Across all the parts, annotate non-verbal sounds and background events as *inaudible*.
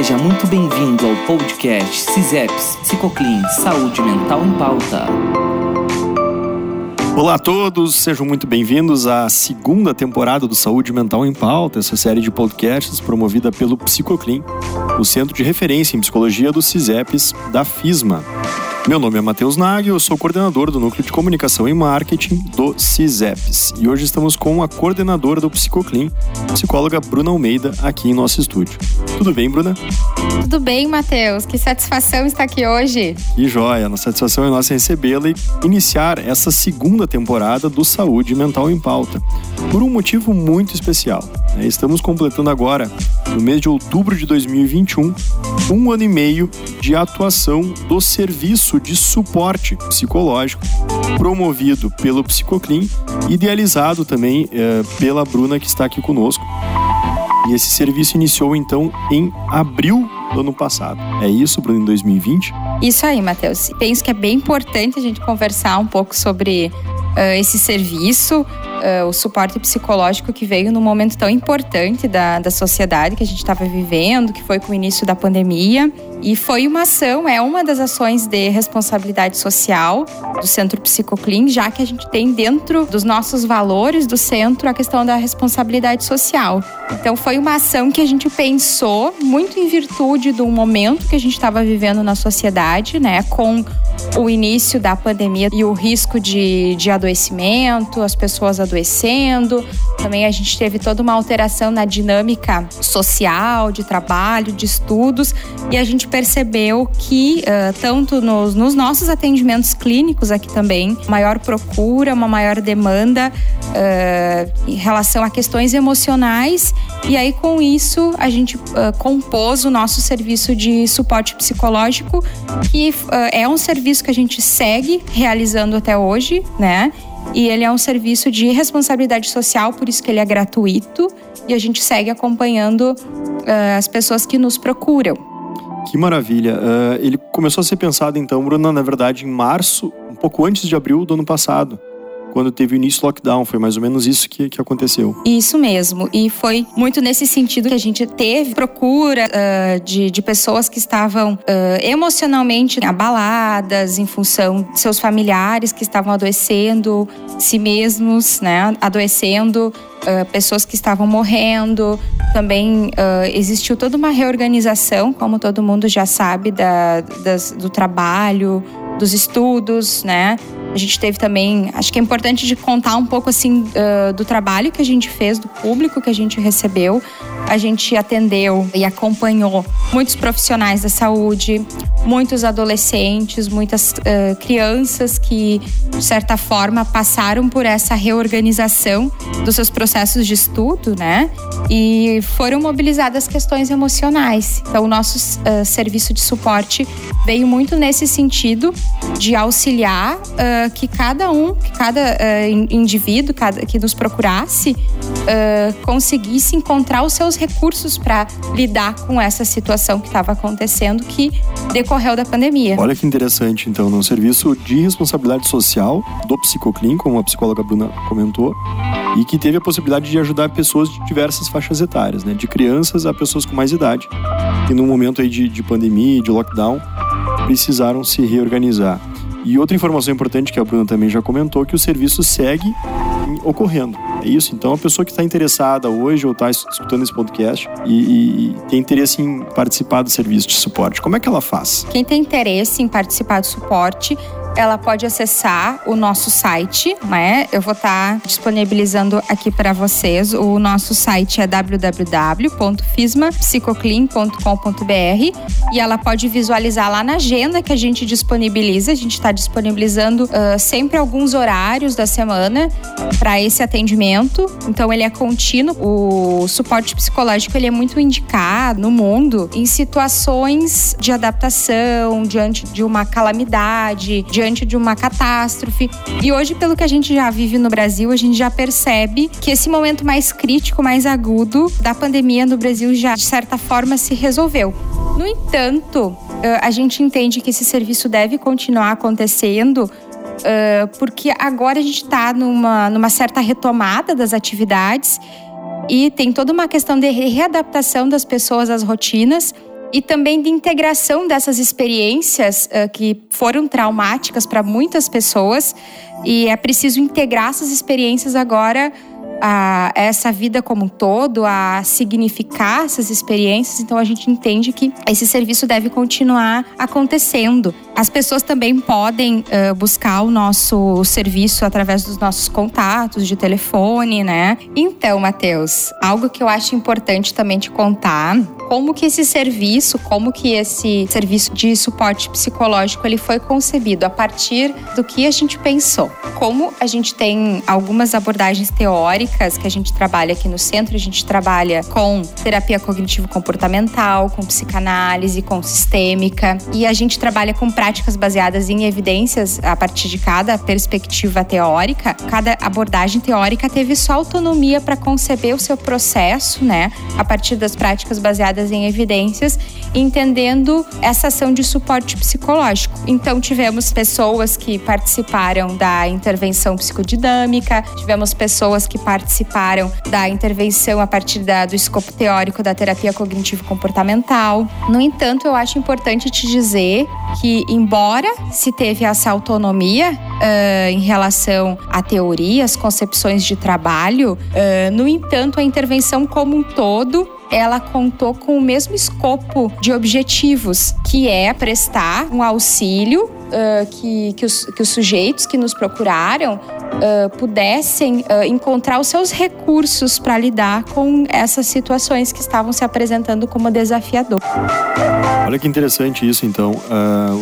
Seja muito bem-vindo ao podcast CISEPS Psicoclin Saúde Mental em Pauta. Olá a todos, sejam muito bem-vindos à segunda temporada do Saúde Mental em Pauta, essa série de podcasts promovida pelo Psicoclin, o centro de referência em psicologia do CISEPS da FISMA. Meu nome é Matheus Nag, eu sou coordenador do Núcleo de Comunicação e Marketing do CISEPS. E hoje estamos com a coordenadora do Psicoclin, psicóloga Bruna Almeida, aqui em nosso estúdio. Tudo bem, Bruna? Tudo bem, Matheus. Que satisfação estar aqui hoje. Que joia! A satisfação é nossa recebê-la e iniciar essa segunda temporada do Saúde Mental em Pauta, por um motivo muito especial. Né? Estamos completando agora, no mês de outubro de 2021, um ano e meio de atuação do serviço de suporte psicológico promovido pelo Psicoclin, idealizado também é, pela Bruna que está aqui conosco. E esse serviço iniciou então em abril do ano passado. É isso, Bruno, em 2020? Isso aí, Matheus. Penso que é bem importante a gente conversar um pouco sobre uh, esse serviço, uh, o suporte psicológico que veio num momento tão importante da, da sociedade que a gente estava vivendo, que foi com o início da pandemia. E foi uma ação, é uma das ações de responsabilidade social do Centro Psicoclin, já que a gente tem dentro dos nossos valores do centro a questão da responsabilidade social. Então foi uma ação que a gente pensou muito em virtude do momento que a gente estava vivendo na sociedade, né, com o início da pandemia e o risco de, de adoecimento, as pessoas adoecendo. Também a gente teve toda uma alteração na dinâmica social, de trabalho, de estudos, e a gente percebeu que, uh, tanto nos, nos, nossos atendimentos clínicos aqui também, maior procura, uma maior demanda uh, em relação a questões emocionais, e aí com isso a gente uh, compôs o nosso serviço de suporte psicológico, que é um serviço que a gente segue realizando até hoje, né? E ele é um serviço de responsabilidade social, por isso que ele é gratuito e a gente segue acompanhando uh, as pessoas que nos procuram. Que maravilha. Uh, ele começou a ser pensado, então, Bruna, na verdade, em março, um pouco antes de abril do ano passado quando teve o início do lockdown. Foi mais ou menos isso que, que aconteceu. Isso mesmo. E foi muito nesse sentido que a gente teve procura uh, de, de pessoas que estavam uh, emocionalmente abaladas em função de seus familiares que estavam adoecendo, si mesmos, né, adoecendo. Uh, pessoas que estavam morrendo. Também uh, existiu toda uma reorganização, como todo mundo já sabe, da, das, do trabalho, dos estudos, né? A gente teve também, acho que é importante de contar um pouco assim uh, do trabalho que a gente fez, do público que a gente recebeu. A gente atendeu e acompanhou muitos profissionais da saúde, muitos adolescentes, muitas uh, crianças que, de certa forma, passaram por essa reorganização dos seus processos de estudo, né? E foram mobilizadas questões emocionais. Então, o nosso uh, serviço de suporte veio muito nesse sentido de auxiliar uh, que cada um, que cada indivíduo cada, que nos procurasse conseguisse encontrar os seus recursos para lidar com essa situação que estava acontecendo que decorreu da pandemia. Olha que interessante, então, no serviço de responsabilidade social do Psicoclin, como a psicóloga Bruna comentou, e que teve a possibilidade de ajudar pessoas de diversas faixas etárias, né, de crianças a pessoas com mais idade, e no momento aí de, de pandemia, de lockdown, precisaram se reorganizar. E outra informação importante que a Bruna também já comentou, que o serviço segue ocorrendo. É isso. Então, a pessoa que está interessada hoje ou está escutando esse podcast e, e, tem interesse em participar do serviço de suporte, como é que ela faz? Quem tem interesse em participar do suporte ela pode acessar o nosso site, né? Eu vou estar tá disponibilizando aqui para vocês. O nosso site é www.fismapsicoclean.com.br e ela pode visualizar lá na agenda que a gente disponibiliza. A gente está disponibilizando uh, sempre alguns horários da semana para esse atendimento. Então ele é contínuo. O suporte psicológico ele é muito indicado no mundo em situações de adaptação diante de uma calamidade, de diante de uma catástrofe. E hoje, pelo que a gente já vive no Brasil, a gente já percebe que esse momento mais crítico, mais agudo da pandemia no Brasil já, de certa forma, se resolveu. No entanto, a gente entende que esse serviço deve continuar acontecendo porque agora a gente está numa, numa certa retomada das atividades e tem toda uma questão de readaptação das pessoas às rotinas e também de integração dessas experiências uh, que foram traumáticas para muitas pessoas. E é preciso integrar essas experiências agora a essa vida como um todo, a significar essas experiências. Então a gente entende que esse serviço deve continuar acontecendo. As pessoas também podem uh, buscar o nosso serviço através dos nossos contatos de telefone, né? Então, Matheus, algo que eu acho importante também te contar, como que esse serviço, como que esse serviço de suporte psicológico ele foi concebido a partir do que a gente pensou. Como a gente tem algumas abordagens teóricas que a gente trabalha aqui no centro, a gente trabalha com terapia cognitivo comportamental, com psicanálise, com sistêmica, e a gente trabalha com práticas baseadas em evidências a partir de cada perspectiva teórica. Cada abordagem teórica teve sua autonomia para conceber o seu processo, né, a partir das práticas baseadas em evidências, entendendo essa ação de suporte psicológico. Então, tivemos pessoas que participaram da intervenção psicodinâmica, tivemos pessoas que participaram da intervenção a partir da, do escopo teórico da terapia cognitivo-comportamental. No entanto, eu acho importante te dizer que, embora se teve essa autonomia uh, em relação à teoria, às concepções de trabalho, uh, no entanto, a intervenção como um todo ela contou com o mesmo escopo de objetivos, que é prestar um auxílio uh, que, que os, que, os, sujeitos que nos procuraram uh, pudessem uh, encontrar os seus recursos para lidar com essas situações que estavam se apresentando como desafiadoras. Olha que interessante isso, então.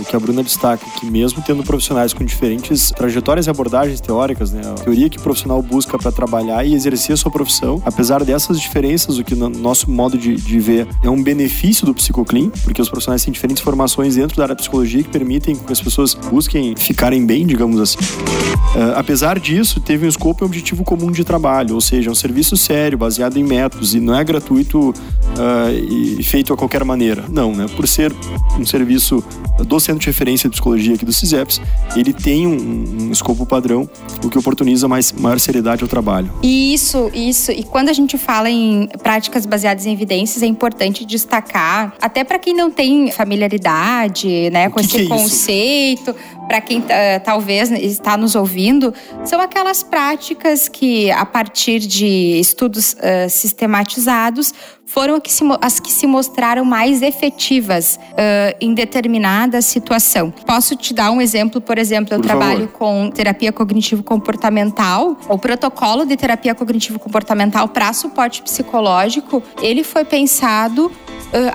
o que a Bruna destaca, que mesmo tendo profissionais com diferentes trajetórias e abordagens teóricas, né, a teoria que o profissional busca para trabalhar e exercer a sua profissão, apesar dessas diferenças, o que no nosso modo de, de ver é um benefício do psicoclean, porque os profissionais têm diferentes formações dentro da área da psicologia que permitem que as pessoas pessoas busquem ficarem bem, digamos assim. Uh, apesar disso, teve um escopo e um objetivo comum de trabalho, ou seja, um serviço sério, baseado em métodos e não é gratuito uh, e feito a qualquer maneira. Não, né? Por ser um serviço do Centro de Referência de Psicologia aqui do CISEPS, ele tem um, um escopo padrão, o que oportuniza mais, maior seriedade ao trabalho. Isso, isso. E quando a gente fala em práticas baseadas em evidências, é importante destacar, até para quem não tem familiaridade né, com esse é conceito para quem uh, talvez está nos ouvindo, são aquelas práticas que, a partir de estudos uh, sistematizados, foram as que se mostraram mais efetivas uh, em determinada situação. Posso te dar um exemplo, por exemplo, eu por trabalho favor. com terapia cognitivo-comportamental. O protocolo de terapia cognitivo-comportamental para suporte psicológico, ele foi pensado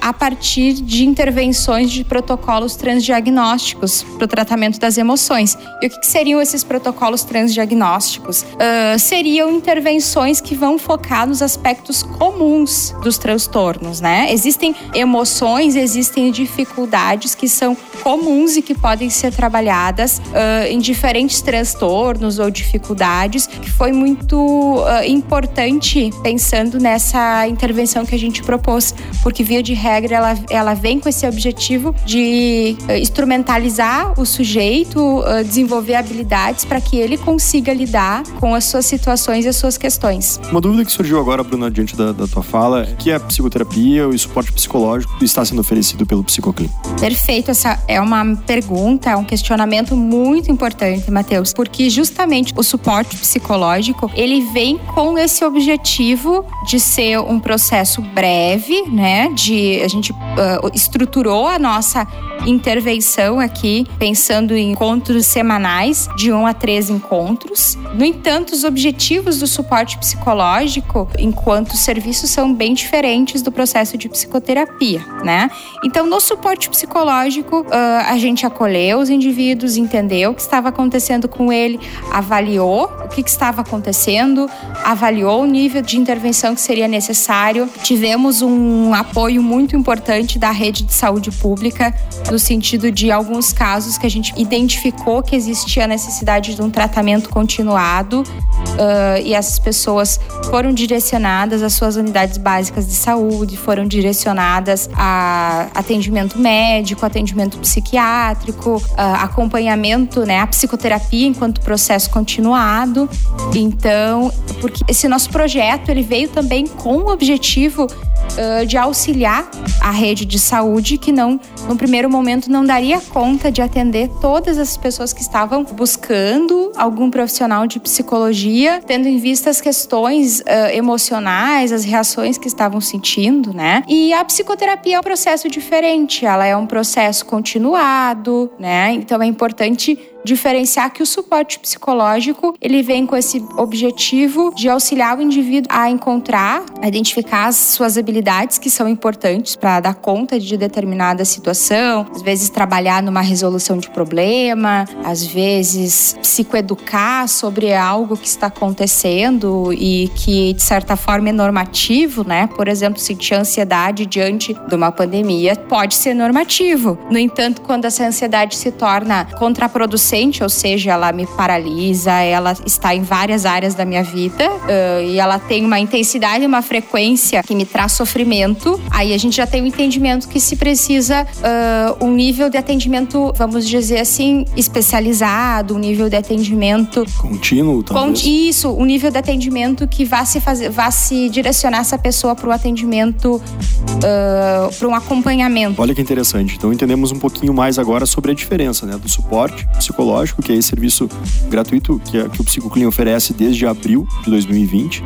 a partir de intervenções de protocolos transdiagnósticos para o tratamento das emoções. E o que, que seriam esses protocolos transdiagnósticos? Uh, seriam intervenções que vão focar nos aspectos comuns dos transtornos, né? Existem emoções, existem dificuldades que são comuns e que podem ser trabalhadas uh, em diferentes transtornos ou dificuldades, que foi muito uh, importante pensando nessa intervenção que a gente propôs, porque via de regra, ela, ela vem com esse objetivo de uh, instrumentalizar o sujeito, desenvolver habilidades para que ele consiga lidar com as suas situações e as suas questões. Uma dúvida que surgiu agora, Bruna, diante da, da tua fala, que a psicoterapia e o suporte psicológico está sendo oferecido pelo Psicoclin. Perfeito, essa é uma pergunta, é um questionamento muito importante, Matheus, porque justamente o suporte psicológico, ele vem com esse objetivo de ser um processo breve, né, de a gente uh, estruturou a nossa intervenção aqui pensando em encontros semanais, de um a três encontros. No entanto, os objetivos do suporte psicológico, enquanto serviços, são bem diferentes do processo de psicoterapia, né? Então, no suporte psicológico, uh, a gente acolheu os indivíduos, entendeu o que estava acontecendo com ele, avaliou o que, que estava acontecendo, avaliou o nível de intervenção que seria necessário. Tivemos um apoio muito importante da rede de saúde pública, no sentido de alguns casos que a gente identificou que existia a necessidade de um tratamento continuado uh, e essas pessoas foram direcionadas às suas unidades básicas de saúde, foram direcionadas a atendimento médico, atendimento psiquiátrico, acompanhamento, né, a psicoterapia enquanto processo continuado. Então, porque esse nosso projeto ele veio também com o objetivo uh, de auxiliar a rede de saúde que não, no primeiro momento, não daria conta de atender todas as pessoas que estavam buscando algum profissional de psicologia, tendo em vista as questões uh, emocionais, as reações que estavam sentindo, né? E a psicoterapia é um processo diferente, ela é um processo continuado, né? Então é importante diferenciar que o suporte psicológico ele vem com esse objetivo de auxiliar o indivíduo a encontrar, a identificar as suas habilidades que são importantes para dar conta de determinada situação, às vezes trabalhar numa resolução de problema, às vezes psicoeducar sobre algo que está acontecendo e que de certa forma é normativo, né? Por exemplo, sentir ansiedade diante de uma pandemia pode ser normativo. No entanto, quando essa ansiedade se torna contraproducente ou seja, ela me paralisa, ela está em várias áreas da minha vida uh, e ela tem uma intensidade uma frequência que me traz sofrimento. Aí a gente já tem o um entendimento que se precisa uh, um nível de atendimento, vamos dizer assim, especializado, um nível de atendimento contínuo, talvez. Isso, um nível de atendimento que vá se fazer, vá se direcionar essa pessoa para o atendimento, uh, para um acompanhamento. Olha que interessante. Então entendemos um pouquinho mais agora sobre a diferença, né, do suporte psicológico psicológico, que é esse serviço gratuito que, que o Psicoclin oferece desde abril de 2020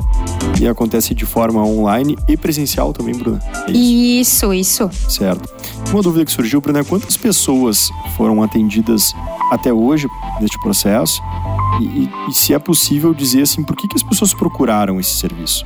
e acontece de forma online e presencial também, Bruna. É isso? isso, isso. Certo. Uma dúvida que surgiu, Bruna, é quantas pessoas foram atendidas até hoje neste processo? E, e, e se é possível dizer assim, por que, que as pessoas procuraram esse serviço?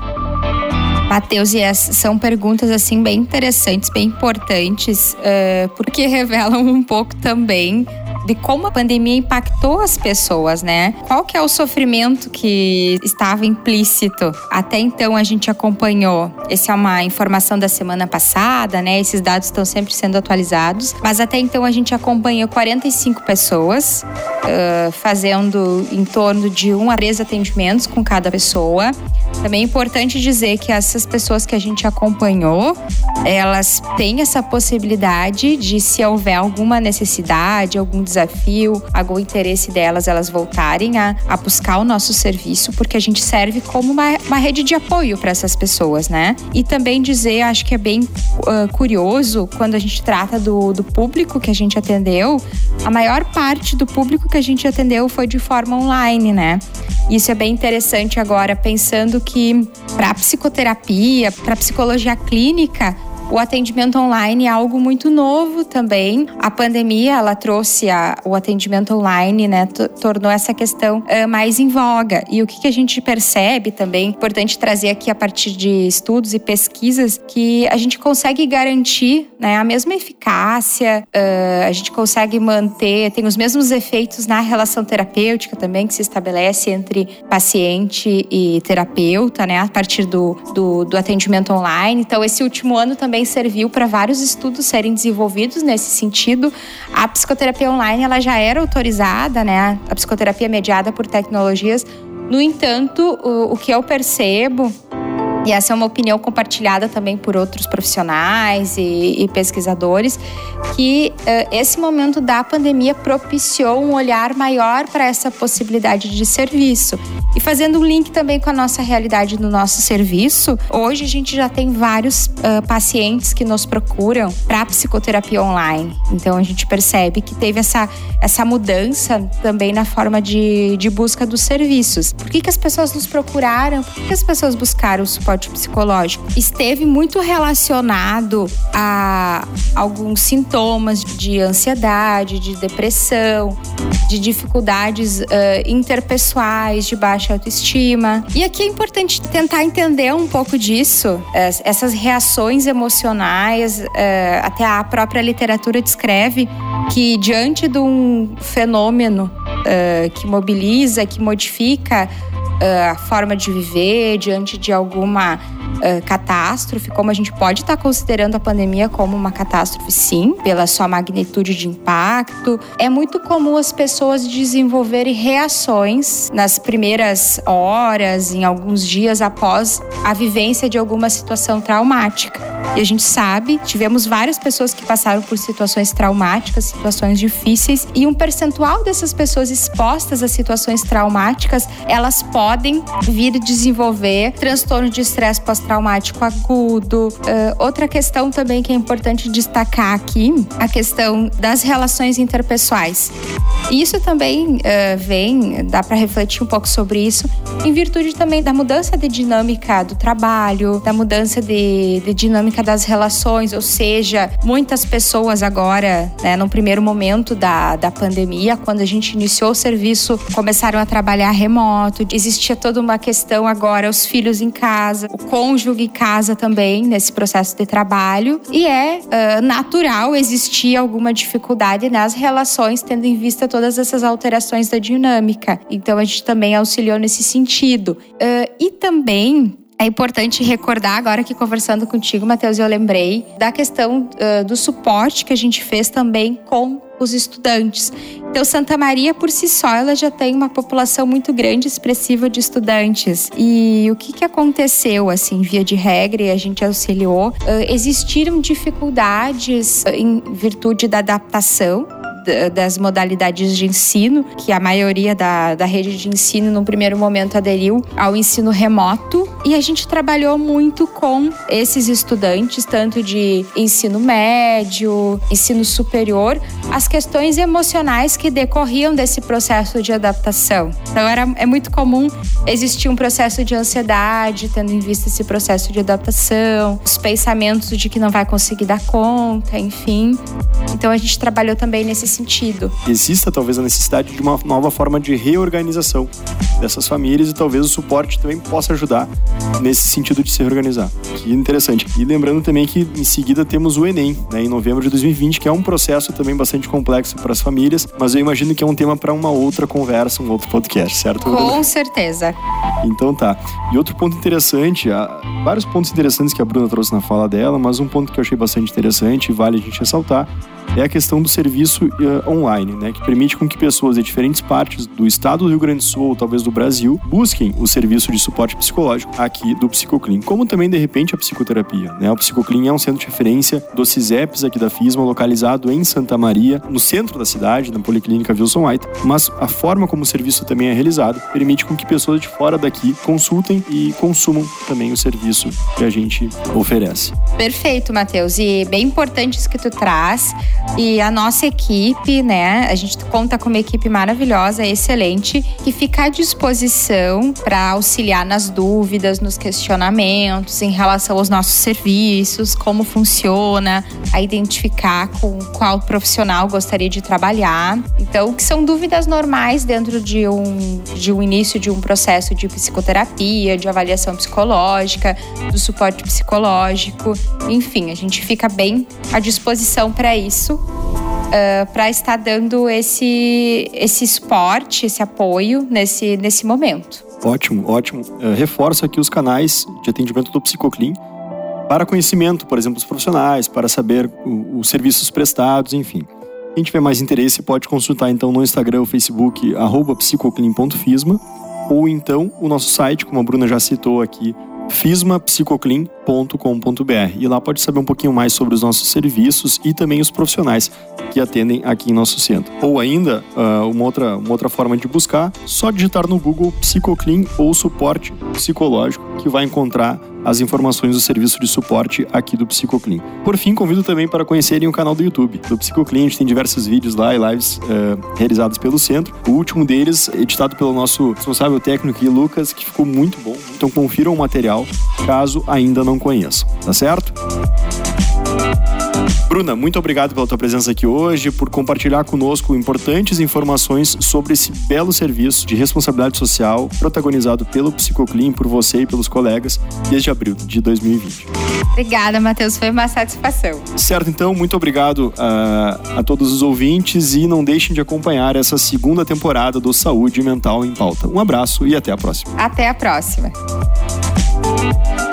Matheus, e essas são perguntas assim bem interessantes, bem importantes, uh, porque *laughs* revelam um pouco também de como a pandemia impactou as pessoas, né? Qual que é o sofrimento que estava implícito? Até então a gente acompanhou. Essa é uma informação da semana passada, né? Esses dados estão sempre sendo atualizados. Mas até então a gente acompanhou 45 pessoas uh, fazendo em torno de um a três atendimentos com cada pessoa. Também é importante dizer que essas pessoas que a gente acompanhou, elas têm essa possibilidade de, se houver alguma necessidade, algum desafio, algum interesse delas, elas voltarem a, a buscar o nosso serviço, porque a gente serve como uma, uma rede de apoio para essas pessoas, né? E também dizer, acho que é bem uh, curioso, quando a gente trata do, do público que a gente atendeu, a maior parte do público que a gente atendeu foi de forma online, né? Isso é bem interessante agora, pensando que para psicoterapia, para psicologia clínica, o atendimento online é algo muito novo também. A pandemia, ela trouxe a, o atendimento online, né? Tornou essa questão uh, mais em voga. E o que, que a gente percebe também, importante trazer aqui a partir de estudos e pesquisas, que a gente consegue garantir né, a mesma eficácia, uh, a gente consegue manter, tem os mesmos efeitos na relação terapêutica também que se estabelece entre paciente e terapeuta, né? A partir do, do, do atendimento online. Então, esse último ano também também serviu para vários estudos serem desenvolvidos nesse sentido. A psicoterapia online ela já era autorizada, né? A psicoterapia mediada por tecnologias. No entanto, o, o que eu percebo e essa é uma opinião compartilhada também por outros profissionais e, e pesquisadores, que uh, esse momento da pandemia propiciou um olhar maior para essa possibilidade de serviço. E fazendo um link também com a nossa realidade no nosso serviço, hoje a gente já tem vários uh, pacientes que nos procuram para psicoterapia online. Então a gente percebe que teve essa, essa mudança também na forma de, de busca dos serviços. Por que, que as pessoas nos procuraram? Por que, que as pessoas buscaram o suporte? psicológico esteve muito relacionado a alguns sintomas de ansiedade, de depressão, de dificuldades uh, interpessoais, de baixa autoestima. E aqui é importante tentar entender um pouco disso, essas reações emocionais, uh, até a própria literatura descreve que diante de um fenômeno uh, que mobiliza, que modifica a forma de viver diante de alguma uh, catástrofe, como a gente pode estar tá considerando a pandemia como uma catástrofe, sim, pela sua magnitude de impacto. É muito comum as pessoas desenvolverem reações nas primeiras horas, em alguns dias após a vivência de alguma situação traumática. E a gente sabe, tivemos várias pessoas que passaram por situações traumáticas, situações difíceis, e um percentual dessas pessoas expostas a situações traumáticas, elas podem vir desenvolver transtorno de estresse pós-traumático agudo. Uh, outra questão também que é importante destacar aqui, a questão das relações interpessoais. Isso também uh, vem, dá para refletir um pouco sobre isso, em virtude também da mudança de dinâmica do trabalho, da mudança de, de dinâmica das relações, ou seja, muitas pessoas agora, né, no primeiro momento da, da pandemia, quando a gente iniciou o serviço, começaram a trabalhar remoto, existia toda uma questão agora, os filhos em casa, o cônjuge em casa também, nesse processo de trabalho, e é uh, natural existir alguma dificuldade nas relações, tendo em vista todas essas alterações da dinâmica. Então a gente também auxiliou nesse sentido. Uh, e também é importante recordar, agora que conversando contigo, Matheus, eu lembrei da questão uh, do suporte que a gente fez também com os estudantes. Então, Santa Maria, por si só, ela já tem uma população muito grande, expressiva de estudantes. E o que, que aconteceu, assim, via de regra, e a gente auxiliou? Uh, existiram dificuldades em virtude da adaptação das modalidades de ensino, que a maioria da, da rede de ensino no primeiro momento aderiu ao ensino remoto. E a gente trabalhou muito com esses estudantes, tanto de ensino médio, ensino superior, as questões emocionais que decorriam desse processo de adaptação. Então era, é muito comum existir um processo de ansiedade, tendo em vista esse processo de adaptação, os pensamentos de que não vai conseguir dar conta, enfim. Então a gente trabalhou também nesse sentido. Exista talvez a necessidade de uma nova forma de reorganização dessas famílias e talvez o suporte também possa ajudar nesse sentido de se reorganizar. Que interessante. E lembrando também que em seguida temos o Enem, né, em novembro de 2020, que é um processo também bastante complexo para as famílias, mas eu imagino que é um tema para uma outra conversa, um outro podcast, certo? Com certeza. Então tá. E outro ponto interessante, vários pontos interessantes que a Bruna trouxe na fala dela, mas um ponto que eu achei bastante interessante e vale a gente ressaltar é a questão do serviço uh, online, né, que permite com que pessoas de diferentes partes do estado do Rio Grande do Sul ou talvez do Brasil busquem o serviço de suporte psicológico aqui do Psicoclin, como também de repente a psicoterapia. Né? O Psicoclin é um centro de referência do CISEPS aqui da FISMA, localizado em Santa Maria, no centro da cidade, na Policlínica Wilson White, mas a forma como o serviço também é realizado permite com que pessoas de fora daqui consultem e consumam também o serviço que a gente oferece. Perfeito, Matheus. E bem importante isso que tu traz. E a nossa equipe, né? A gente conta com uma equipe maravilhosa, excelente, que fica à disposição para auxiliar nas dúvidas, nos questionamentos em relação aos nossos serviços, como funciona, a identificar com qual profissional gostaria de trabalhar. Então, que são dúvidas normais dentro de um, de um início de um processo de psicoterapia, de avaliação psicológica, do suporte psicológico. Enfim, a gente fica bem à disposição para isso uh, ah, para estar dando esse, esse esporte, esse apoio nesse, nesse momento. Ótimo, ótimo. Uh, reforço aqui os canais de atendimento do Psicoclin para conhecimento, por exemplo, dos profissionais, para saber os serviços prestados, enfim. Quem tiver mais interesse pode consultar então no Instagram ou Facebook, psicoclin.fisma, ou então o nosso site, como a Bruna já citou aqui, fismapsicoclean.com.br e lá pode saber um pouquinho mais sobre os nossos serviços e também os profissionais que atendem aqui em nosso centro. Ou ainda, ah, uma outra, uma outra forma de buscar, só digitar no Google Psicoclean ou suporte psicológico que vai encontrar as informações do serviço de suporte aqui do Psicoclean. Por fim, convido também para conhecerem o canal do YouTube do Psicoclean. A gente tem diversos vídeos lá e lives uh, realizados pelo centro. O último deles, editado pelo nosso responsável técnico, Lucas, que ficou muito bom. Então confiram o material, caso ainda não conheçam. Tá certo? Bruna, muito obrigado pela tua presença aqui hoje, por compartilhar conosco importantes informações sobre esse belo serviço de responsabilidade social protagonizado pelo Psicoclean, por você e pelos colegas, desde abril de 2020. Obrigada, Matheus, foi uma satisfação. Certo, então, muito obrigado a, ah, a todos os ouvintes e não deixem de acompanhar essa segunda temporada do Saúde Mental em Pauta. Um abraço e até a próxima. Até a próxima. Música